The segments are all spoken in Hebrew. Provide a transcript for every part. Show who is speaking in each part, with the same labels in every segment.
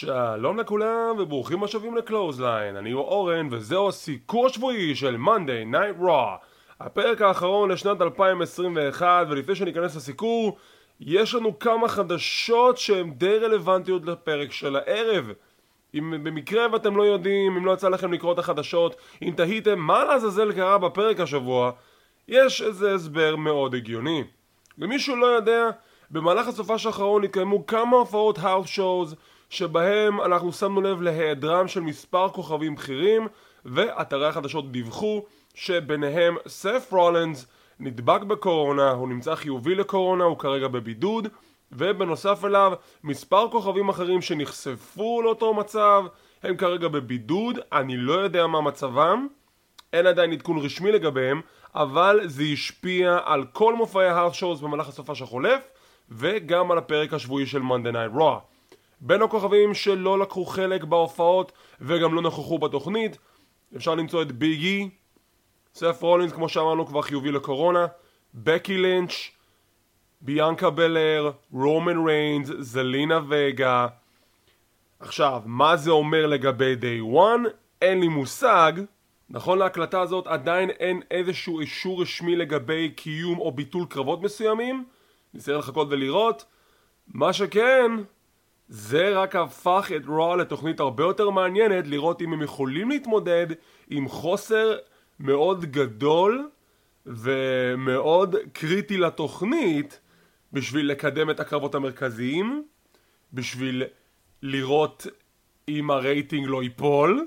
Speaker 1: שלום לכולם וברוכים השבים לקלוזליין, אני אורן וזהו הסיקור השבועי של Monday Night Raw. הפרק האחרון לשנת 2021 ולפני שניכנס לסיקור יש לנו כמה חדשות שהן די רלוונטיות לפרק של הערב. אם במקרה ואתם לא יודעים, אם לא יצא לכם לקרוא את החדשות, אם תהיתם מה לעזאזל קרה בפרק השבוע יש איזה הסבר מאוד הגיוני. למישהו לא יודע, במהלך הסופש האחרון התקיימו כמה הופעות האוס שואוז שבהם אנחנו שמנו לב להיעדרם של מספר כוכבים בכירים ואתרי החדשות דיווחו שביניהם סף רולנס נדבק בקורונה, הוא נמצא חיובי לקורונה, הוא כרגע בבידוד ובנוסף אליו מספר כוכבים אחרים שנחשפו לאותו מצב הם כרגע בבידוד, אני לא יודע מה מצבם אין עדיין עדכון רשמי לגביהם אבל זה השפיע על כל מופעי הארט שואוס במהלך הסופש החולף וגם על הפרק השבועי של Monday Night Raw בין הכוכבים שלא לקחו חלק בהופעות וגם לא נכחו בתוכנית. אפשר למצוא את ביגי, סף רולינס כמו שאמרנו כבר חיובי לקורונה, בקי לינץ', ביאנקה בלר, רומן ריינס, זלינה וגה. עכשיו, מה זה אומר לגבי day one? אין לי מושג. נכון להקלטה הזאת עדיין אין איזשהו אישור רשמי לגבי קיום או ביטול קרבות מסוימים? נצטרך לחכות ולראות. מה שכן זה רק הפך את רוע לתוכנית הרבה יותר מעניינת לראות אם הם יכולים להתמודד עם חוסר מאוד גדול ומאוד קריטי לתוכנית בשביל לקדם את הקרבות המרכזיים בשביל לראות אם הרייטינג לא ייפול.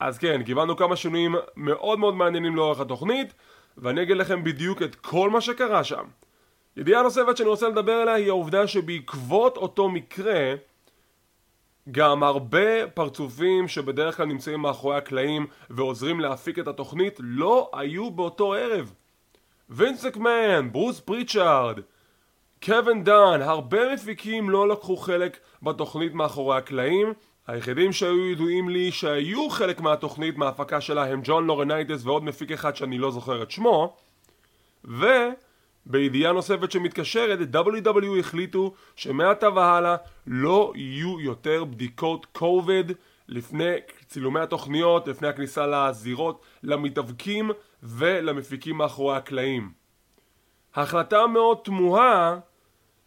Speaker 1: אז כן, קיבלנו כמה שינויים מאוד מאוד מעניינים לאורך התוכנית ואני אגיד לכם בדיוק את כל מה שקרה שם ידיעה נוספת שאני רוצה לדבר עליה היא העובדה שבעקבות אותו מקרה גם הרבה פרצופים שבדרך כלל נמצאים מאחורי הקלעים ועוזרים להפיק את התוכנית לא היו באותו ערב. וינס מקמן, ברוס פריצ'ארד, קווין דן, הרבה מפיקים לא לקחו חלק בתוכנית מאחורי הקלעים. היחידים שהיו ידועים לי שהיו חלק מהתוכנית מההפקה שלה הם ג'ון לורנייטס ועוד מפיק אחד שאני לא זוכר את שמו. ו... בידיעה נוספת שמתקשרת, WWE החליטו שמעתה והלאה לא יהיו יותר בדיקות קוביד לפני צילומי התוכניות, לפני הכניסה לזירות, למתאבקים ולמפיקים מאחורי הקלעים. החלטה מאוד תמוהה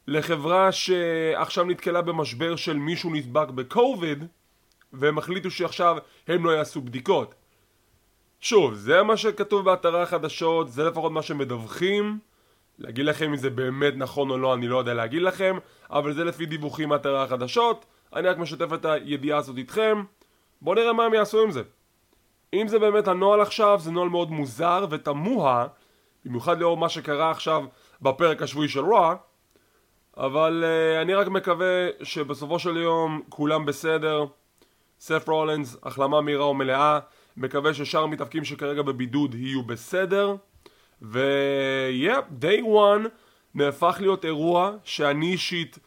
Speaker 1: לחברה שעכשיו נתקלה במשבר של מישהו נדבק בקוביד והם החליטו שעכשיו הם לא יעשו בדיקות. שוב, זה מה שכתוב באתרי החדשות, זה לפחות מה שמדווחים להגיד לכם אם זה באמת נכון או לא אני לא יודע להגיד לכם אבל זה לפי דיווחים מאתרי החדשות. אני רק משתף את הידיעה הזאת איתכם. בואו נראה מה הם יעשו עם זה. אם זה באמת הנוהל עכשיו זה נוהל מאוד מוזר ותמוה במיוחד לאור מה שקרה עכשיו בפרק השבועי של רוע אבל uh, אני רק מקווה שבסופו של יום כולם בסדר. סף רולנס, החלמה מהירה ומלאה. מקווה ששאר המתאבקים שכרגע בבידוד יהיו בסדר ויפ, day one נהפך להיות אירוע שאני אישית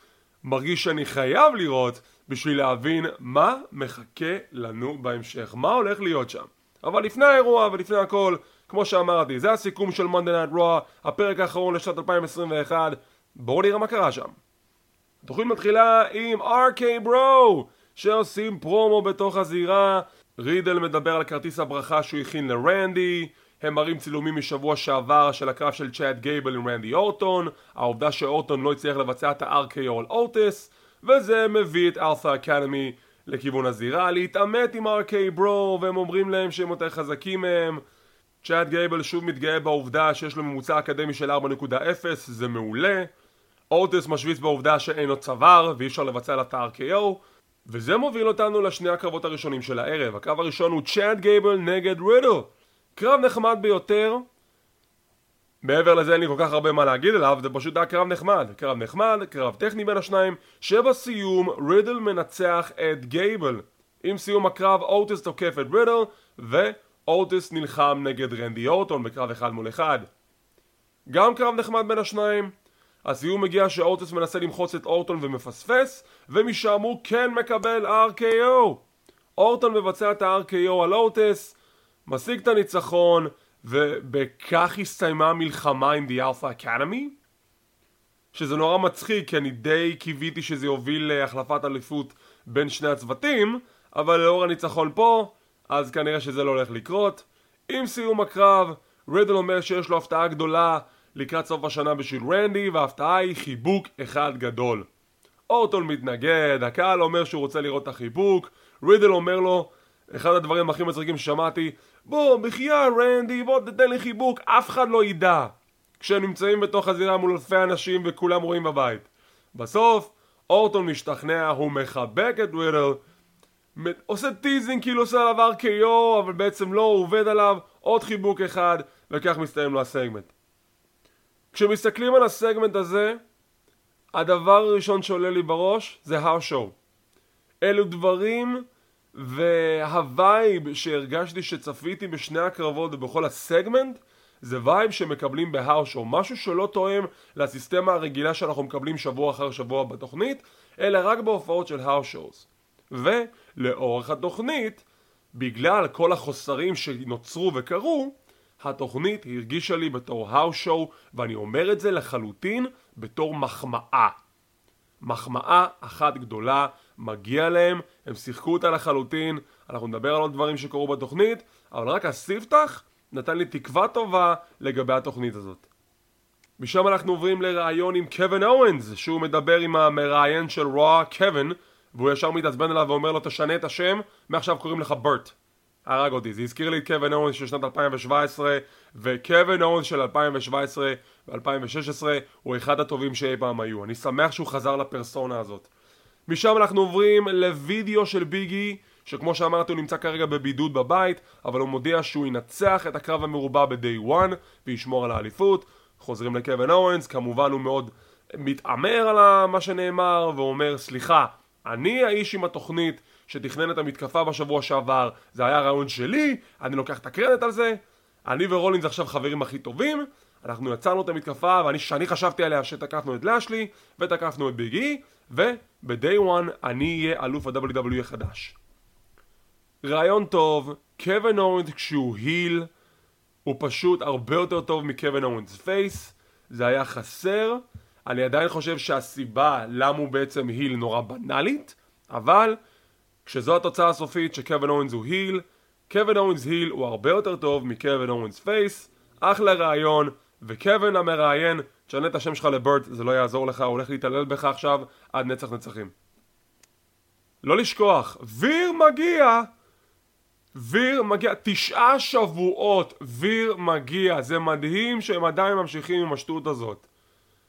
Speaker 1: מרגיש שאני חייב לראות בשביל להבין מה מחכה לנו בהמשך, מה הולך להיות שם. אבל לפני האירוע ולפני הכל, כמו שאמרתי, זה הסיכום של Monday Night Raw, הפרק האחרון לשנת 2021, בואו נראה מה קרה שם. התוכנית מתחילה עם RK Bro, שעושים פרומו בתוך הזירה, רידל מדבר על כרטיס הברכה שהוא הכין לרנדי, הם מראים צילומים משבוע שעבר של הקרב של צ'אט גייבל עם רנדי אורטון העובדה שאורטון לא הצליח לבצע את ה-RKO על אוטיס וזה מביא את Alpha Academy לכיוון הזירה להתעמת עם RK-Bro והם אומרים להם שהם יותר חזקים מהם. צ'אט גייבל שוב מתגאה בעובדה שיש לו ממוצע אקדמי של 4.0 זה מעולה. אוטיס משוויץ בעובדה שאין לו צוואר ואי אפשר לבצע לה את ה-RKO וזה מוביל אותנו לשני הקרבות הראשונים של הערב. הקרב הראשון הוא צ'אט גייבל נגד רידל קרב נחמד ביותר מעבר לזה אין לי כל כך הרבה מה להגיד עליו, זה פשוט היה קרב נחמד. קרב נחמד, קרב טכני בין השניים, שבסיום רידל מנצח את גייבל. עם סיום הקרב אוטיס תוקף את רידל, ואוטיס נלחם נגד רנדי אורטון בקרב אחד מול אחד. גם קרב נחמד בין השניים. הסיום מגיע שאוטיס מנסה למחוץ את אורטון ומפספס, ומשם הוא כן מקבל RKO. אורטון מבצע את ה-RKO על אוטיס, משיג את הניצחון ובכך הסתיימה המלחמה עם The Alpha Academy שזה נורא מצחיק כי אני די קיוויתי שזה יוביל להחלפת אליפות בין שני הצוותים, אבל לאור הניצחון פה, אז כנראה שזה לא הולך לקרות. עם סיום הקרב, רידל אומר שיש לו הפתעה גדולה לקראת סוף השנה בשביל רנדי, וההפתעה היא חיבוק אחד גדול. אורטון מתנגד, הקהל אומר שהוא רוצה לראות את החיבוק, רידל אומר לו, אחד הדברים הכי מצחיקים ששמעתי, בוא, בחייך רנדי, בוא תתן לי חיבוק, אף אחד לא ידע. כשהם נמצאים בתוך הזירה מול אלפי אנשים וכולם רואים בבית. בסוף, אורטון משתכנע, הוא מחבק את רידל, עושה teasing כאילו עושה עליו RKO, אבל בעצם לא, הוא עובד עליו, עוד חיבוק אחד, וכך מסתיים לו הסגמנט. כשמסתכלים על הסגמנט הזה, הדבר הראשון שעולה לי בראש זה האוס שואו. אלו דברים וה vibe שהרגשתי שצפיתי בשני הקרבות ובכל הסגמנט זה vibe שמקבלים בהאוס שואו, משהו שלא תואם לסיסטמה הרגילה שאנחנו מקבלים שבוע אחר שבוע בתוכנית, אלא רק בהופעות של האוס שואוס. ולאורך התוכנית, בגלל כל החוסרים שנוצרו וקרו, התוכנית הרגישה לי בתור האוס שואו, ואני אומר את זה לחלוטין בתור מחמאה. מחמאה אחת גדולה, מגיע להם, הם שיחקו אותה לחלוטין, אנחנו נדבר על עוד דברים שקרו בתוכנית, אבל רק הספתח נתן לי תקווה טובה לגבי התוכנית הזאת. משם אנחנו עוברים לראיון עם קווין אורנס, שהוא מדבר עם המראיין של רוע, קווין, והוא ישר מתעצבן אליו ואומר לו תשנה את השם, מעכשיו קוראים לך ברט. הרג אותי, זה הזכיר לי את קווין אורנס של שנת 2017 וקווין אורנס של 2017 ו-2016 הוא אחד הטובים שאי פעם היו אני שמח שהוא חזר לפרסונה הזאת משם אנחנו עוברים לוידאו של ביגי שכמו שאמרתי הוא נמצא כרגע בבידוד בבית אבל הוא מודיע שהוא ינצח את הקרב המרובע ב-day 1 וישמור על האליפות. חוזרים לקווין אורנס כמובן הוא מאוד מתעמר על מה שנאמר ואומר סליחה אני האיש עם התוכנית שתכנן את המתקפה בשבוע שעבר זה היה רעיון שלי, אני לוקח את הקרדיט על זה אני ורולינס עכשיו חברים הכי טובים אנחנו יצרנו את המתקפה ואני שאני חשבתי עליה שתקפנו את לאשלי ותקפנו את ביג אי וב-day one אני אהיה אלוף ה-WWE החדש. רעיון טוב, קווין אוונס כשהוא heel הוא פשוט הרבה יותר טוב מקווין אוונס face זה היה חסר. אני עדיין חושב שהסיבה למה הוא בעצם היל נורא בנאלית אבל כשזו התוצאה הסופית שקווין אורנס הוא היל קווין אורנס היל הוא הרבה יותר טוב מקווין אורנס פייס אחלה רעיון וקווין המראיין תשנה את השם שלך לברט זה לא יעזור לך הוא הולך להתעלל בך עכשיו עד נצח נצחים. לא לשכוח ויר מגיע ויר מגיע תשעה שבועות ויר מגיע זה מדהים שהם עדיין ממשיכים עם השטות הזאת.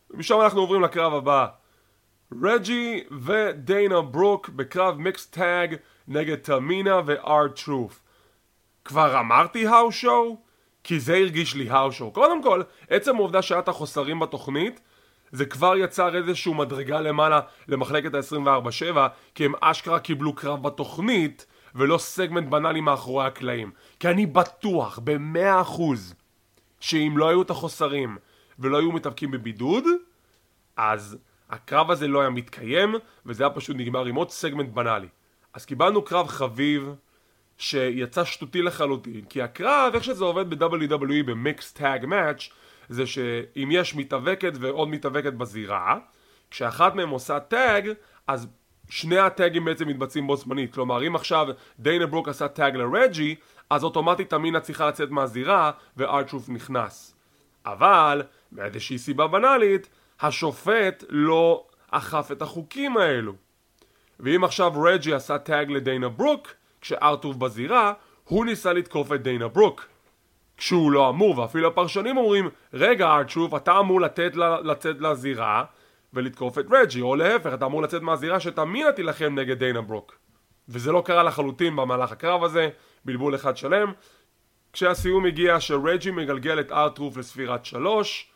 Speaker 1: ומשם אנחנו עוברים לקרב הבא. רג'י ודיינה ברוק בקרב מיקס טאג נגד תמינה וארט טרוף כבר אמרתי האו שואו? כי זה הרגיש לי שואו קודם כל, עצם העובדה שהיה את החוסרים בתוכנית זה כבר יצר איזשהו מדרגה למעלה למחלקת ה-24-7 כי הם אשכרה קיבלו קרב בתוכנית ולא סגמנט בנאלי מאחורי הקלעים. כי אני בטוח במאה אחוז שאם לא היו את החוסרים ולא היו מתאבקים בבידוד אז הקרב הזה לא היה מתקיים וזה היה פשוט נגמר עם עוד סגמנט בנאלי. אז קיבלנו קרב חביב שיצא שטותי לחלוטין. כי הקרב, איך שזה עובד ב-WWE ב mixed tag match זה שאם יש מתאבקת ועוד מתאבקת בזירה כשאחת מהם עושה tag אז שני הטאגים בעצם מתבצעים בו זמנית. כלומר אם עכשיו דיינה ברוק עשה טאג לרג'י אז אוטומטית תמינה צריכה לצאת מהזירה וארטרוף נכנס. אבל מאיזושהי סיבה בנאלית השופט לא אכף את החוקים האלו. ואם עכשיו רג'י עשה טאג לדיינה ברוק כשארטוב בזירה, הוא ניסה לתקוף את דיינה ברוק. כשהוא לא אמור, ואפילו הפרשנים אומרים, רגע ארטוב, אתה אמור לתת לה, לצאת לזירה ולתקוף את רג'י, או להפך, אתה אמור לצאת מהזירה שתמינה תילחם נגד דיינה ברוק. וזה לא קרה לחלוטין במהלך הקרב הזה, בלבול אחד שלם. כשהסיום הגיע שרג'י מגלגל את ארטרוף לספירת שלוש,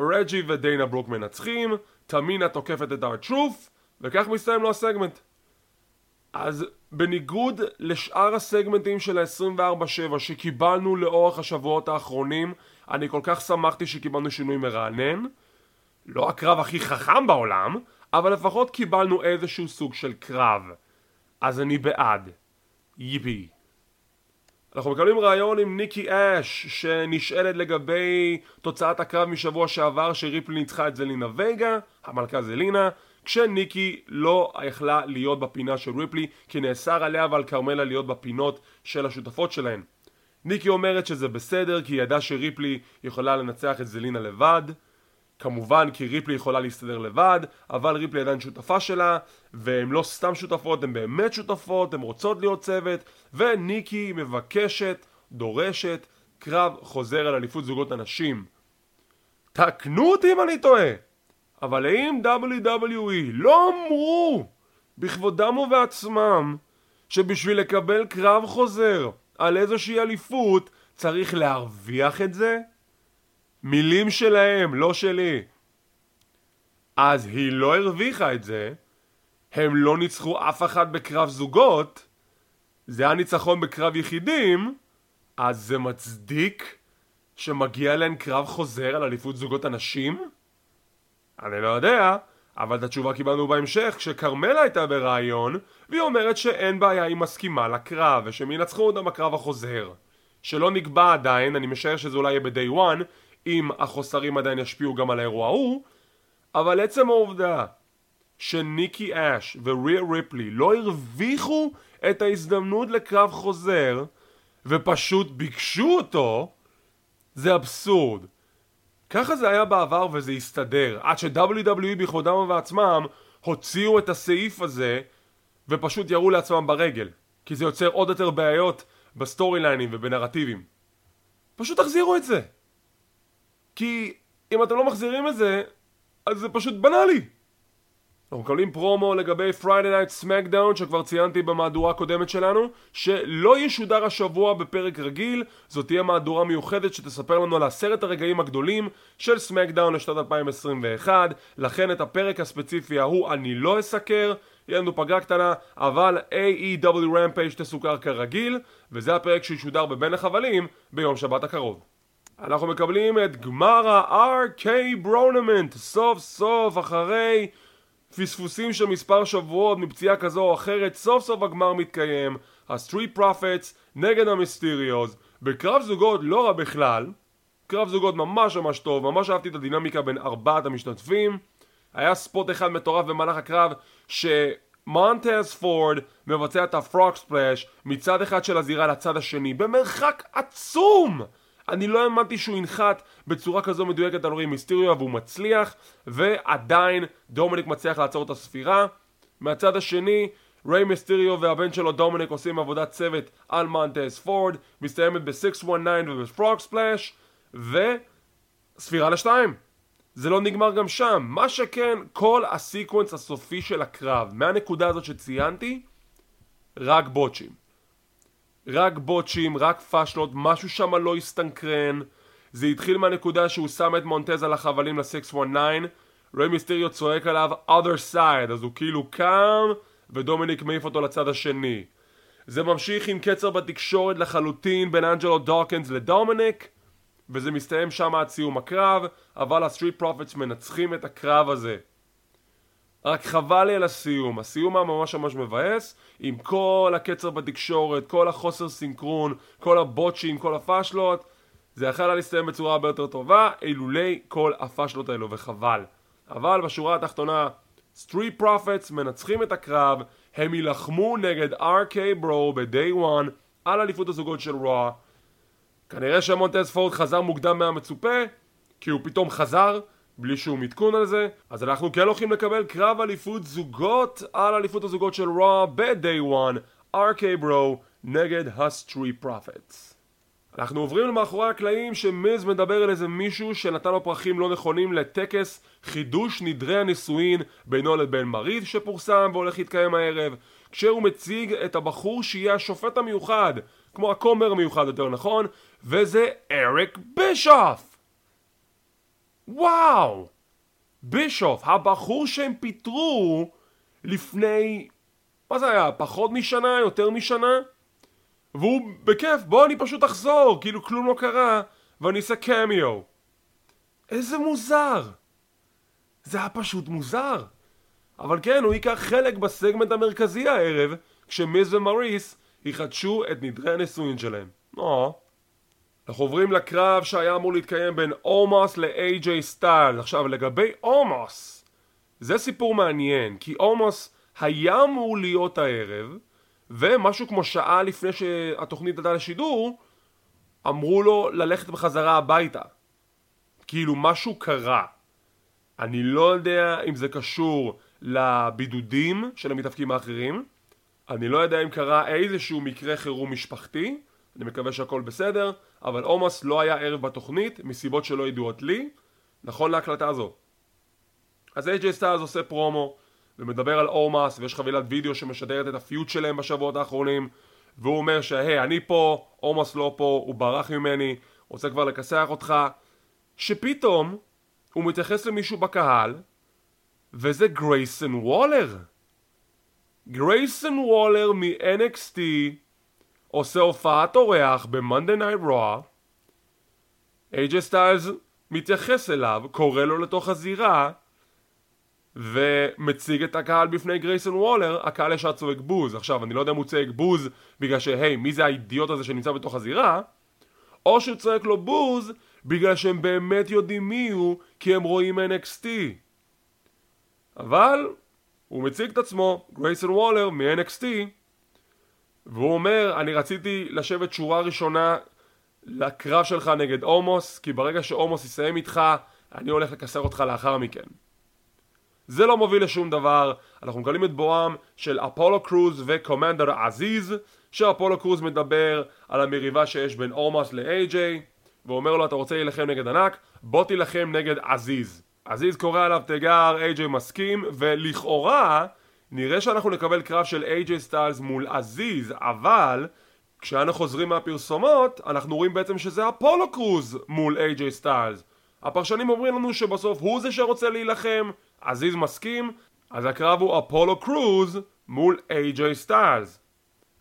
Speaker 1: רג'י ודיינה ברוק מנצחים, תמינה תוקפת את ארטרוף, וכך מסתיים לו הסגמנט. אז בניגוד לשאר הסגמנטים של ה-24-7 שקיבלנו לאורך השבועות האחרונים, אני כל כך שמחתי שקיבלנו שינוי מרענן. לא הקרב הכי חכם בעולם, אבל לפחות קיבלנו איזשהו סוג של קרב. אז אני בעד. ייפי. אנחנו מקבלים ראיון עם ניקי אש שנשאלת לגבי תוצאת הקרב משבוע שעבר שריפלי ניצחה את זלינה וייגה, המלכה זלינה כשניקי לא יכלה להיות בפינה של ריפלי כי נאסר עליה ועל כרמלה להיות בפינות של השותפות שלהן. ניקי אומרת שזה בסדר כי היא ידעה שריפלי יכולה לנצח את זלינה לבד כמובן כי ריפלי יכולה להסתדר לבד, אבל ריפלי עדיין שותפה שלה, והן לא סתם שותפות, הן באמת שותפות, הן רוצות להיות צוות, וניקי מבקשת, דורשת, קרב חוזר על אליפות זוגות הנשים. תקנו אותי אם אני טועה, אבל האם WWE לא אמרו בכבודם ובעצמם שבשביל לקבל קרב חוזר על איזושהי אליפות צריך להרוויח את זה? מילים שלהם, לא שלי. אז היא לא הרוויחה את זה, הם לא ניצחו אף אחד בקרב זוגות, זה היה ניצחון בקרב יחידים, אז זה מצדיק שמגיע להם קרב חוזר על אליפות זוגות הנשים? אני לא יודע, אבל את התשובה קיבלנו בהמשך כשכרמלה הייתה בריאיון והיא אומרת שאין בעיה היא מסכימה לקרב ושהם ינצחו אותם בקרב החוזר שלא נקבע עדיין, אני משער שזה אולי יהיה ב-day one אם החוסרים עדיין ישפיעו גם על האירוע ההוא, אבל עצם העובדה שניקי אש וריה ריפלי לא הרוויחו את ההזדמנות לקרב חוזר ופשוט ביקשו אותו, זה אבסורד. ככה זה היה בעבר וזה הסתדר, עד ש-WWE בכבודם ובעצמם הוציאו את הסעיף הזה ופשוט ירו לעצמם ברגל, כי זה יוצר עוד יותר בעיות בסטורי ליינים ובנרטיבים. פשוט תחזירו את זה. כי אם אתם לא מחזירים את זה, אז זה פשוט בנאלי. אנחנו מקבלים פרומו לגבי Friday Night SmackDown שכבר ציינתי במהדורה הקודמת שלנו שלא ישודר השבוע בפרק רגיל. זאת תהיה מהדורה מיוחדת שתספר לנו על עשרת הרגעים הגדולים של SmackDown לשנת 2021 לכן את הפרק הספציפי ההוא אני לא אסקר. יהיה לנו פגרה קטנה אבל AEW Rampage תסוקר כרגיל וזה הפרק שישודר בבין החבלים ביום שבת הקרוב. אנחנו מקבלים את גמר ה- RK-Bro-nament סוף סוף אחרי פספוסים של מספר שבועות מפציעה כזו או אחרת סוף סוף הגמר מתקיים. הסטריט פרופטס נגד המיסטיריוז. בקרב זוגות לא רע בכלל. קרב זוגות ממש ממש טוב ממש אהבתי את הדינמיקה בין ארבעת המשתתפים. היה spot אחד מטורף במהלך הקרב שמונטז פורד מבצע את ה frog splash מצד אחד של הזירה לצד השני במרחק עצום אני לא האמנתי שהוא ינחת בצורה כזו מדויקת על ריי מיסטריו והוא מצליח ועדיין דומניק מצליח לעצור את הספירה. מהצד השני ריי מיסטריו והבן שלו דומניק עושים עבודת צוות על מונטס פורד מסתיימת ב-619 וב frog splash וספירה לשתיים. זה לא נגמר גם שם. מה שכן כל ה sequence הסופי של הקרב מהנקודה הזאת שציינתי רק בוטשים רק בוטשים, רק פאשלות, משהו שם לא הסתנכרן זה התחיל מהנקודה שהוא שם את מונטז על החבלים ל-619 ריי מיסטריו צועק עליו other side. אז הוא כאילו קם ודומיניק מעיף אותו לצד השני. זה ממשיך עם קצר בתקשורת לחלוטין בין אנג'לו דוקנס לדומיניק וזה מסתיים שם עד סיום הקרב אבל הסטריט פרופטס מנצחים את הקרב הזה רק חבל לי על הסיום, הסיום היה ממש ממש מבאס עם כל הקצר בתקשורת, כל החוסר סינכרון, כל הבוטשים, כל הפאשלות זה יכול היה להסתיים בצורה הרבה יותר טובה אילולי כל הפאשלות האלו וחבל. אבל בשורה התחתונה סטריט פרופטס מנצחים את הקרב הם יילחמו נגד RK ברו ב-day one על אליפות הזוגות של רואו. כנראה שמונטס פורד חזר מוקדם מהמצופה כי הוא פתאום חזר בלי שום עדכון על זה. אז אנחנו כן הולכים לקבל קרב אליפות זוגות על אליפות הזוגות של רואו ב-day one RK ברו נגד הסטריט פרופטס אנחנו עוברים למאחורי הקלעים שמיז מדבר על איזה מישהו שנתן לו פרחים לא נכונים לטקס חידוש נדרי הנישואין בינו לבין מריס שפורסם והולך להתקיים הערב כשהוא מציג את הבחור שיהיה השופט המיוחד כמו הכומר המיוחד יותר נכון וזה אריק בישוף וואו! בישוף, הבחור שהם פיטרו לפני... מה זה היה? פחות משנה? יותר משנה? והוא בכיף, בוא אני פשוט אחזור, כאילו כלום לא קרה, ואני אעשה קמיו. איזה מוזר! זה היה פשוט מוזר. אבל כן, הוא ייקח חלק בסגמנט המרכזי הערב, כשמיז ומריס יחדשו את נדרי הנישואין שלהם. או. אנחנו עוברים לקרב שהיה אמור להתקיים בין אורמוס ל-AJ סטיילס. עכשיו לגבי אורמוס, זה סיפור מעניין, כי עומוס היה אמור להיות הערב, ומשהו כמו שעה לפני שהתוכנית עלתה לשידור, אמרו לו ללכת בחזרה הביתה. כאילו משהו קרה. אני לא יודע אם זה קשור לבידודים של המתאפקים האחרים, אני לא יודע אם קרה איזשהו מקרה חירום משפחתי, אני מקווה שהכל בסדר, אבל עומס לא היה ערב בתוכנית מסיבות שלא ידועות לי, נכון להקלטה הזו. אז AJ סטיילס עושה פרומו ומדבר על עומס ויש חבילת וידאו שמשדרת את הפיוט שלהם בשבועות האחרונים והוא אומר שהי אני פה, עומס לא פה, הוא ברח ממני, רוצה כבר לכסח אותך שפתאום הוא מתייחס למישהו בקהל וזה גרייסון וולר גרייסון וולר מ-NXT עושה הופעת אורח ב-Monday Night Raw AJ סטיילס מתייחס אליו, קורא לו לתוך הזירה ומציג את הקהל בפני גרייסון וולר, הקהל ישר צועק בוז. עכשיו, אני לא יודע אם הוא צועק בוז בגלל שהי, מי זה האידיוט הזה שנמצא בתוך הזירה, או שהוא צועק לו בוז בגלל שהם באמת יודעים מי הוא, כי הם רואים NXT. אבל הוא מציג את עצמו, גרייסון וולר מ-NXT, והוא אומר, אני רציתי לשבת שורה ראשונה לקרב שלך נגד עומוס, כי ברגע שעומוס יסיים איתך, אני הולך לקסר אותך לאחר מכן. זה לא מוביל לשום דבר, אנחנו מקבלים את בואם של אפולו קרוז וקומנדר עזיז, שאפולו קרוז מדבר על המריבה שיש בין עומוס ל-AJ, ואומר לו אתה רוצה להילחם נגד ענק, בוא תילחם נגד עזיז. עזיז קורא עליו תיגר, AJ מסכים, ולכאורה נראה שאנחנו נקבל קרב של AJ סטיילס מול עזיז, אבל כשאנו חוזרים מהפרסומות, אנחנו רואים בעצם שזה אפולו קרוז מול AJ סטיילס. הפרשנים אומרים לנו שבסוף הוא זה שרוצה להילחם, עזיז מסכים, אז הקרב הוא אפולו קרוז מול AJ סטיילס.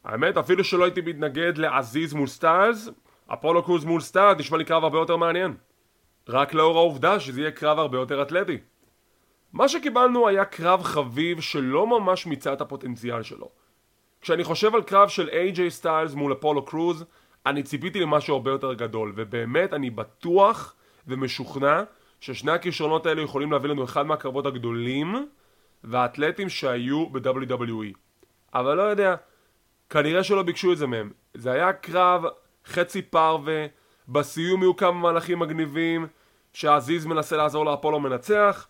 Speaker 1: האמת, אפילו שלא הייתי מתנגד לעזיז מול סטיילס, אפולו קרוז מול סטיילס נשמע לי קרב הרבה יותר מעניין. רק לאור העובדה שזה יהיה קרב הרבה יותר אתלטי. מה שקיבלנו היה קרב חביב שלא ממש מיצה את הפוטנציאל שלו. כשאני חושב על קרב של AJ סטיילס מול אפולו קרוז, אני ציפיתי למשהו הרבה יותר גדול, ובאמת אני בטוח ומשוכנע ששני הכישרונות האלה יכולים להביא לנו אחד מהקרבות הגדולים והאתלטים שהיו ב-WWE. אבל לא יודע, כנראה שלא ביקשו את זה מהם. זה היה קרב חצי פרווה, בסיום היו כמה מהלכים מגניבים, שעזיז מנסה לעזור לאפולו לנצח,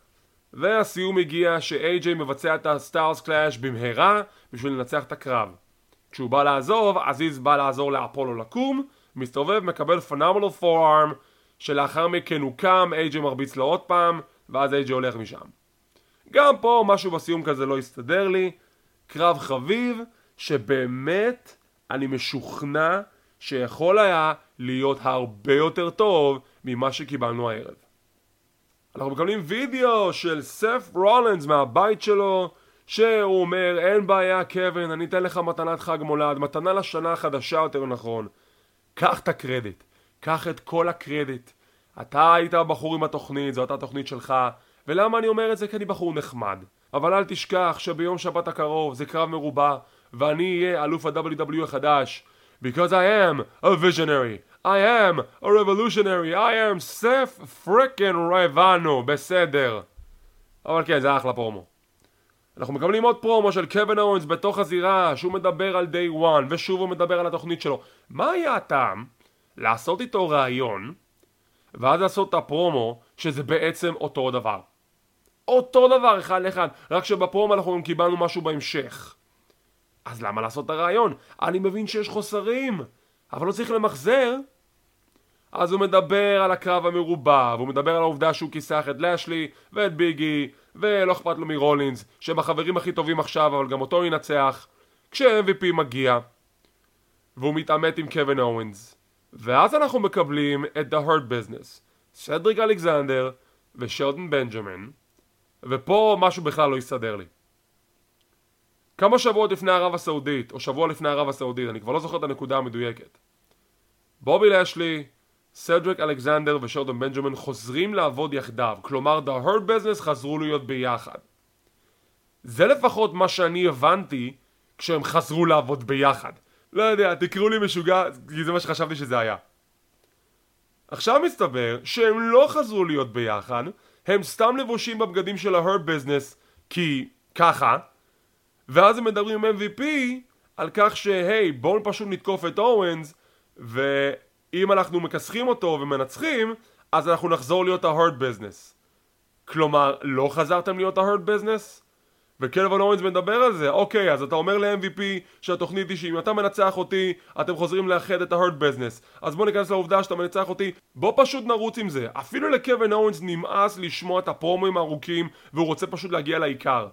Speaker 1: והסיום הגיע ש-AJ מבצע את ה Styles Clash במהרה בשביל לנצח את הקרב. כשהוא בא לעזוב, עזיז בא לעזור לאפולו לקום, מסתובב, מקבל פנומנל פור-ארם, שלאחר מכן הוא קם, AJ מרביץ לו עוד פעם, ואז AJ הולך משם. גם פה משהו בסיום כזה לא הסתדר לי, קרב חביב, שבאמת אני משוכנע שיכול היה להיות הרבה יותר טוב ממה שקיבלנו הערב. אנחנו מקבלים וידאו של סף רולנס מהבית שלו שהוא אומר אין בעיה קווין אני אתן לך מתנת חג מולד מתנה לשנה החדשה יותר נכון. קח את הקרדיט קח את כל הקרדיט. אתה היית הבחור עם התוכנית זו הייתה התוכנית שלך ולמה אני אומר את זה? כי אני בחור נחמד. אבל אל תשכח שביום שבת הקרוב זה קרב מרובע ואני אהיה אלוף ה-WWE החדש because I am a visionary I am a revolutionary. I am Seth freakin' Rollins בסדר. אבל כן זה אחלה פרומו. אנחנו מקבלים עוד פרומו של קווין אוונס בתוך הזירה שהוא מדבר על day one ושוב הוא מדבר על התוכנית שלו. מה היה הטעם לעשות איתו ראיון ואז לעשות את הפרומו שזה בעצם אותו דבר? אותו דבר אחד לאחד. רק שבפרומו אנחנו גם קיבלנו משהו בהמשך. אז למה לעשות את הרעיון? אני מבין שיש חוסרים, אבל לא צריך למחזר. אז הוא מדבר על הקרב המרובע, והוא מדבר על העובדה שהוא כיסח את לשלי ואת ביגי, ולא אכפת לו מרולינס, שהם החברים הכי טובים עכשיו, אבל גם אותו ינצח, כש-MVP מגיע, והוא מתעמת עם קווין אורנס. ואז אנחנו מקבלים את The Hurt Business, סדריק אלכזנדר ושלדון בנג'מן, ופה משהו בכלל לא יסתדר לי. כמה שבועות לפני ערב הסעודית, או שבוע לפני ערב הסעודית, אני כבר לא זוכר את הנקודה המדויקת. בובי לשלי, סדריק אלכזנדר ושורדון בנג'מן חוזרים לעבוד יחדיו, כלומר The Hurt Business חזרו להיות ביחד. זה לפחות מה שאני הבנתי כשהם חזרו לעבוד ביחד. לא יודע, תקראו לי משוגע, כי זה מה שחשבתי שזה היה. עכשיו מסתבר שהם לא חזרו להיות ביחד, הם סתם לבושים בבגדים של ה-hurt business כי ככה ואז הם מדברים עם MVP על כך שהי בואו פשוט נתקוף את אורנס ואם אנחנו מכסחים אותו ומנצחים אז אנחנו נחזור להיות ה-hurt business כלומר לא חזרתם להיות ה-hurt business? וקלבן אורנס מדבר על זה, אוקיי, אז אתה אומר ל-MVP שהתוכנית היא שאם אתה מנצח אותי, אתם חוזרים לאחד את ה-hurt business. אז בוא ניכנס לעובדה שאתה מנצח אותי, בוא פשוט נרוץ עם זה. אפילו לקווין אורנס נמאס לשמוע את הפרומואים הארוכים, והוא רוצה פשוט להגיע לעיקר.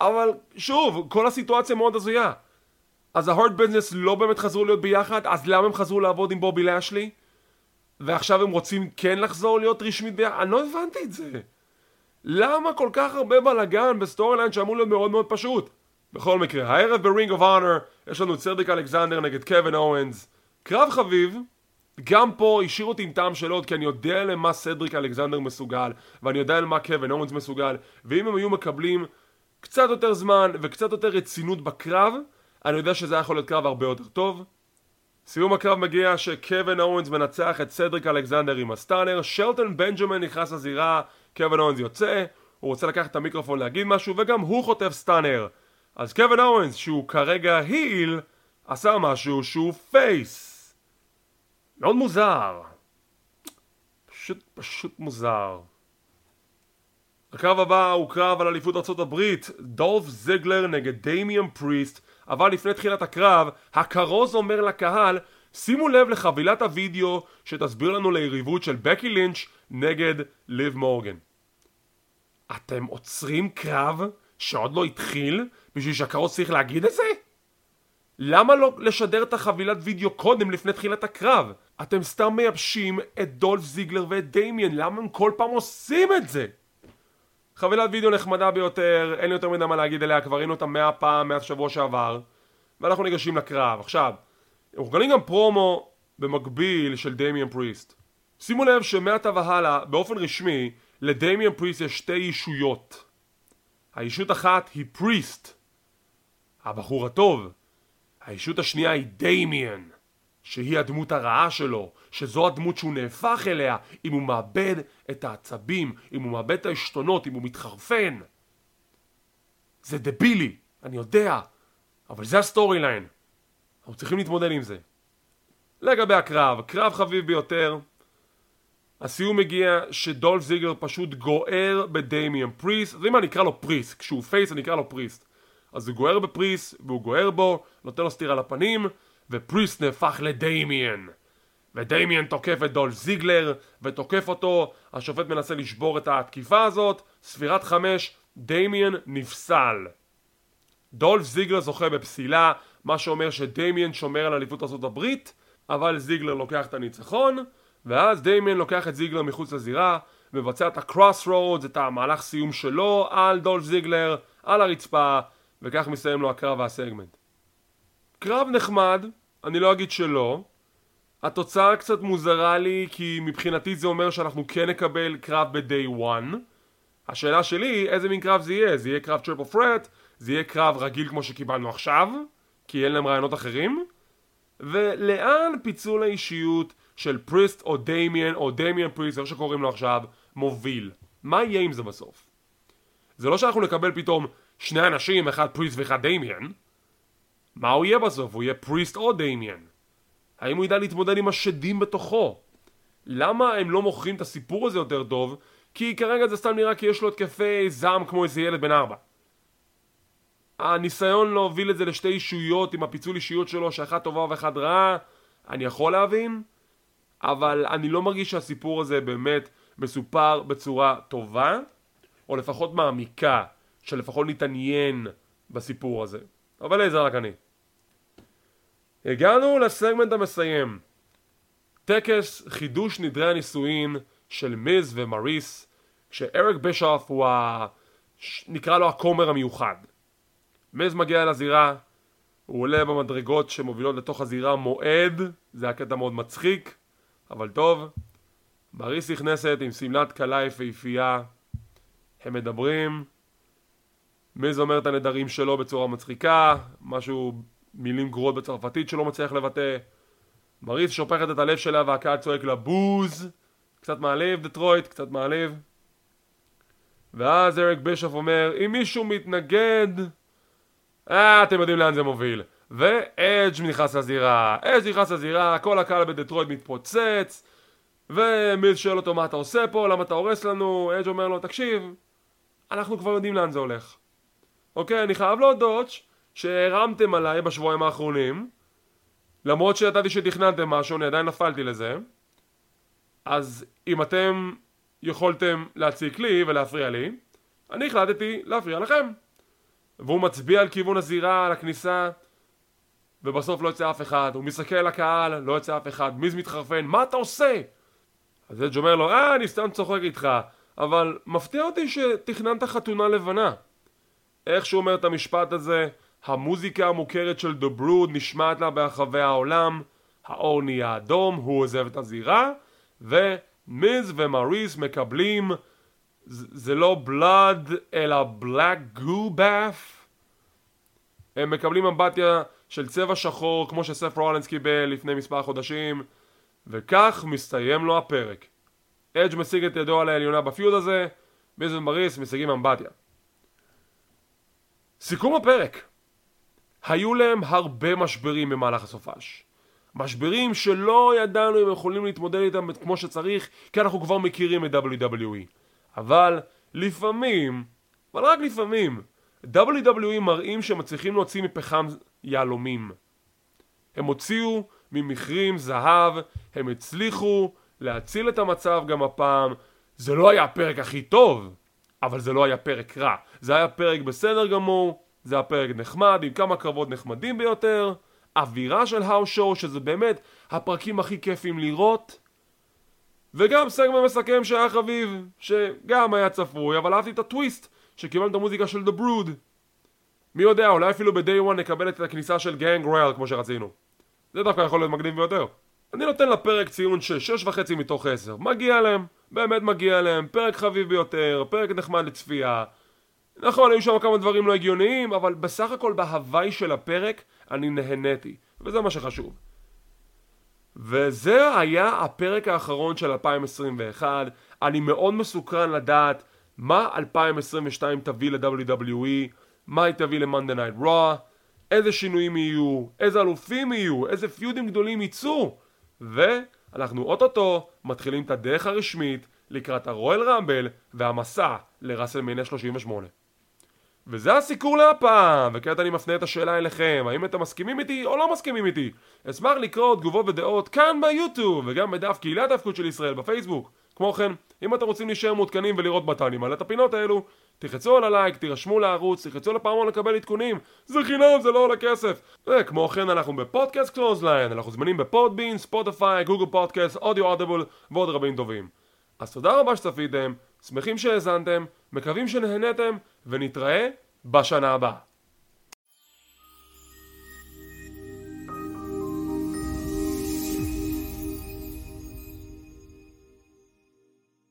Speaker 1: אבל שוב, כל הסיטואציה מאוד הזויה. אז ה-hurt business לא באמת חזרו להיות ביחד, אז למה הם חזרו לעבוד עם בובי לאשלי? ועכשיו הם רוצים כן לחזור להיות רשמית ביחד? אני לא הבנתי את זה. למה כל כך הרבה בלאגן ב storyline שאמור להיות מאוד מאוד פשוט? בכל מקרה, הערב ב Ring of Honor יש לנו סדריק אלכסנדר נגד קווין אוונס קרב חביב גם פה השאיר אותי עם טעם של עוד כי אני יודע למה סדריק אלכסנדר מסוגל ואני יודע למה קווין אוונס מסוגל ואם הם היו מקבלים קצת יותר זמן וקצת יותר רצינות בקרב אני יודע שזה היה יכול להיות קרב הרבה יותר טוב. סיום הקרב מגיע שקווין אוונס מנצח את סדריק אלכסנדר עם ה stunner שלטון בנג'מן נכנס לזירה קווין אוונס יוצא, הוא רוצה לקחת את המיקרופון להגיד משהו וגם הוא חוטף stunner. אז קווין אוונס שהוא כרגע heel עשה משהו שהוא face. מאוד מוזר. פשוט פשוט מוזר הקרב הבא הוא קרב על אליפות ארה"ב דולף זיגלר נגד דמיאן פריסט אבל לפני תחילת הקרב הכרוז אומר לקהל שימו לב לחבילת הוידאו שתסביר לנו ליריבות של בקי לינץ' נגד ליב מורגן אתם עוצרים קרב שעוד לא התחיל בשביל שהקרוס צריך להגיד את זה? למה לא לשדר את החבילת וידאו קודם לפני תחילת הקרב? אתם סתם מייבשים את דולף זיגלר ואת דמיאן, למה הם כל פעם עושים את זה? חבילת וידאו נחמדה ביותר, אין לי יותר מדי מה להגיד עליה, כבר ראינו אותה מאה פעם מאז שבוע שעבר ואנחנו ניגשים לקרב. עכשיו, אנחנו קונים גם פרומו במקביל של דמיאן פריסט שימו לב שמעתה והלאה, באופן רשמי, לדמיאן פריסט יש שתי ישויות. הישות אחת היא פריסט, הבחור הטוב. הישות השנייה היא דמיאן, שהיא הדמות הרעה שלו, שזו הדמות שהוא נהפך אליה אם הוא מאבד את העצבים, אם הוא מאבד את העשתונות, אם הוא מתחרפן. זה דבילי, אני יודע, אבל זה ה storyline. אנחנו צריכים להתמודד עם זה. לגבי הקרב, קרב חביב ביותר, הסיום מגיע שדולף זיגלר פשוט גוער בדמיאן פריסט אז אם אני אקרא לו פריסט, כשהוא face אני אקרא לו פריסט אז הוא גוער בפריסט והוא גוער בו, נותן לו סטירה לפנים ופריסט נהפך לדמיאן ודמיאן תוקף את דולף זיגלר ותוקף אותו. השופט מנסה לשבור את התקיפה הזאת. ספירת חמש, דמיאן נפסל. דולף זיגלר זוכה בפסילה מה שאומר שדמיאן שומר על אליפות ארה"ב אבל זיגלר לוקח את הניצחון ואז דיימן לוקח את זיגלר מחוץ לזירה, מבצע את הקרוס רודס, את המהלך סיום שלו על דולף זיגלר, על הרצפה, וכך מסתיים לו הקרב והסגמנט. קרב נחמד, אני לא אגיד שלא. התוצאה קצת מוזרה לי כי מבחינתי זה אומר שאנחנו כן נקבל קרב ב-day one. השאלה שלי איזה מין קרב זה יהיה, זה יהיה קרב triple threat, זה יהיה קרב רגיל כמו שקיבלנו עכשיו, כי אין להם רעיונות אחרים, ולאן פיצול האישיות של פריסט או דמיאן או דמיאן פריסט, איך שקוראים לו עכשיו, מוביל. מה יהיה עם זה בסוף? זה לא שאנחנו נקבל פתאום שני אנשים, אחד פריסט ואחד דמיאן. מה הוא יהיה בסוף? הוא יהיה פריסט או דמיאן? האם הוא ידע להתמודד עם השדים בתוכו? למה הם לא מוכרים את הסיפור הזה יותר טוב? כי כרגע זה סתם נראה כי יש לו התקפי זעם כמו איזה ילד בן ארבע. הניסיון להוביל את זה לשתי אישויות עם הפיצול אישיות שלו שאחת טובה ואחד רעה, אני יכול להבין, אבל אני לא מרגיש שהסיפור הזה באמת מסופר בצורה טובה, או לפחות מעמיקה, שלפחות נתעניין בסיפור הזה. אבל איזה רק אני. הגענו לסגמנט המסיים. טקס חידוש נדרי הנישואין של מיז ומריס, כשאריק בישוף הוא ה... נקרא לו הכומר המיוחד. מיז מגיע לזירה, הוא עולה במדרגות שמובילות לתוך הזירה מועד, זה היה קטע מאוד מצחיק, אבל טוב. מריס נכנסת עם שמלת כלה יפהפייה, הם מדברים, מיז אומר את הנדרים שלו בצורה מצחיקה, משהו, מילים גרועות בצרפתית שלא מצליח לבטא. מריס שופכת את הלב שלה והקהל צועק לה בוז, קצת מעליב דטרויט, קצת מעליב. ואז אריק בישוף אומר, אם מישהו מתנגד, אה, אתם יודעים לאן זה מוביל. ואדג' נכנס לזירה, אדג' נכנס לזירה, כל הקהל בדטרויד מתפוצץ, ומיז שואל אותו מה אתה עושה פה, למה אתה הורס לנו, אדג' אומר לו, תקשיב, אנחנו כבר יודעים לאן זה הולך. אוקיי, אני חייב להודות שהרמתם עליי בשבועיים האחרונים, למרות שידעתי שתכננתם משהו, אני עדיין נפלתי לזה. אז אם אתם יכולתם להציק לי ולהפריע לי, אני החלטתי להפריע לכם. והוא מצביע על כיוון הזירה, על הכניסה, ובסוף לא יוצא אף אחד. הוא מסתכל לקהל, לא יוצא אף אחד. מיז מתחרפן, מה אתה עושה? אז אדג' אומר לו, אה, אני סתם צוחק איתך, אבל מפתיע אותי שתכננת חתונה לבנה. איך שהוא אומר את המשפט הזה, המוזיקה המוכרת של The Brood נשמעת לה ברחבי העולם, האור נהיה אדום, הוא עוזב את הזירה, ומיז ומריס מקבלים, זה לא בלאד אלא בלאק גו באף. הם מקבלים אמבטיה של צבע שחור כמו שסף רולנס קיבל לפני מספר חודשים, וכך מסתיים לו הפרק. אדג' משיג את ידו על העליונה בפיוד הזה, מיז ומריס משיגים אמבטיה. סיכום הפרק היו להם הרבה משברים במהלך הסופש. משברים שלא ידענו אם יכולים להתמודד איתם כמו שצריך, כי אנחנו כבר מכירים את WWE. אבל לפעמים, אבל רק לפעמים, WWE מראים שהם מצליחים להוציא מפחם יהלומים. הם הוציאו ממכרים זהב, הם הצליחו להציל את המצב גם הפעם. זה לא היה הפרק הכי טוב, אבל זה לא היה פרק רע. זה היה פרק בסדר גמור, זה היה פרק נחמד, עם כמה קרבות נחמדים ביותר, אווירה של האוס שואו, שזה באמת הפרקים הכי כיפים לראות. וגם סגמנט מסכם שהיה חביב, שגם היה צפוי, אבל אהבתי את הטוויסט שקיבלנו את המוזיקה של The Brood. מי יודע, אולי אפילו ב-day one נקבל את הכניסה של גנגרל כמו שרצינו. זה דווקא יכול להיות מגניב ביותר. אני נותן לפרק ציון של 6.5 מתוך 10. מגיע להם, באמת מגיע להם, פרק חביב ביותר, פרק נחמד לצפייה. נכון, היו שם כמה דברים לא הגיוניים, אבל בסך הכל בהוואי של הפרק אני נהניתי, וזה מה שחשוב. וזה היה הפרק האחרון של 2021, אני מאוד מסוקרן לדעת מה 2022 תביא ל-WWE, מה היא תביא ל-Monday Night Raw, איזה שינויים יהיו, איזה אלופים יהיו, איזה פיודים גדולים יצאו, ואנחנו אוטוטו מתחילים את הדרך הרשמית לקראת הרואל רמבל והמסע לראסלמניה 38. וזה הסיקור להפעם, וכעת אני מפנה את השאלה אליכם, האם אתם מסכימים איתי או לא מסכימים איתי? אשמח לקרוא תגובות ודעות כאן ביוטיוב, וגם בדף קהילת ההיאבקות של ישראל בפייסבוק. כמו כן, אם אתם רוצים להישאר מעודכנים ולראות מתי אני מעלה את הפינות האלו, תחצו על הלייק, תירשמו לערוץ, תחצו לפעמון לקבל עדכונים, זה חינם, זה לא עולה כסף. וכמו כן אנחנו בפודקאסט Clothesline, אנחנו זמינים ב Podbean, Spotify, Google Podcasts, אודיו Audible ועוד רבים טובים. אז תודה רבה שצפיתם, שמחים שהאזנתם, מקווים שנהנתם, ונתראה בשנה הבאה.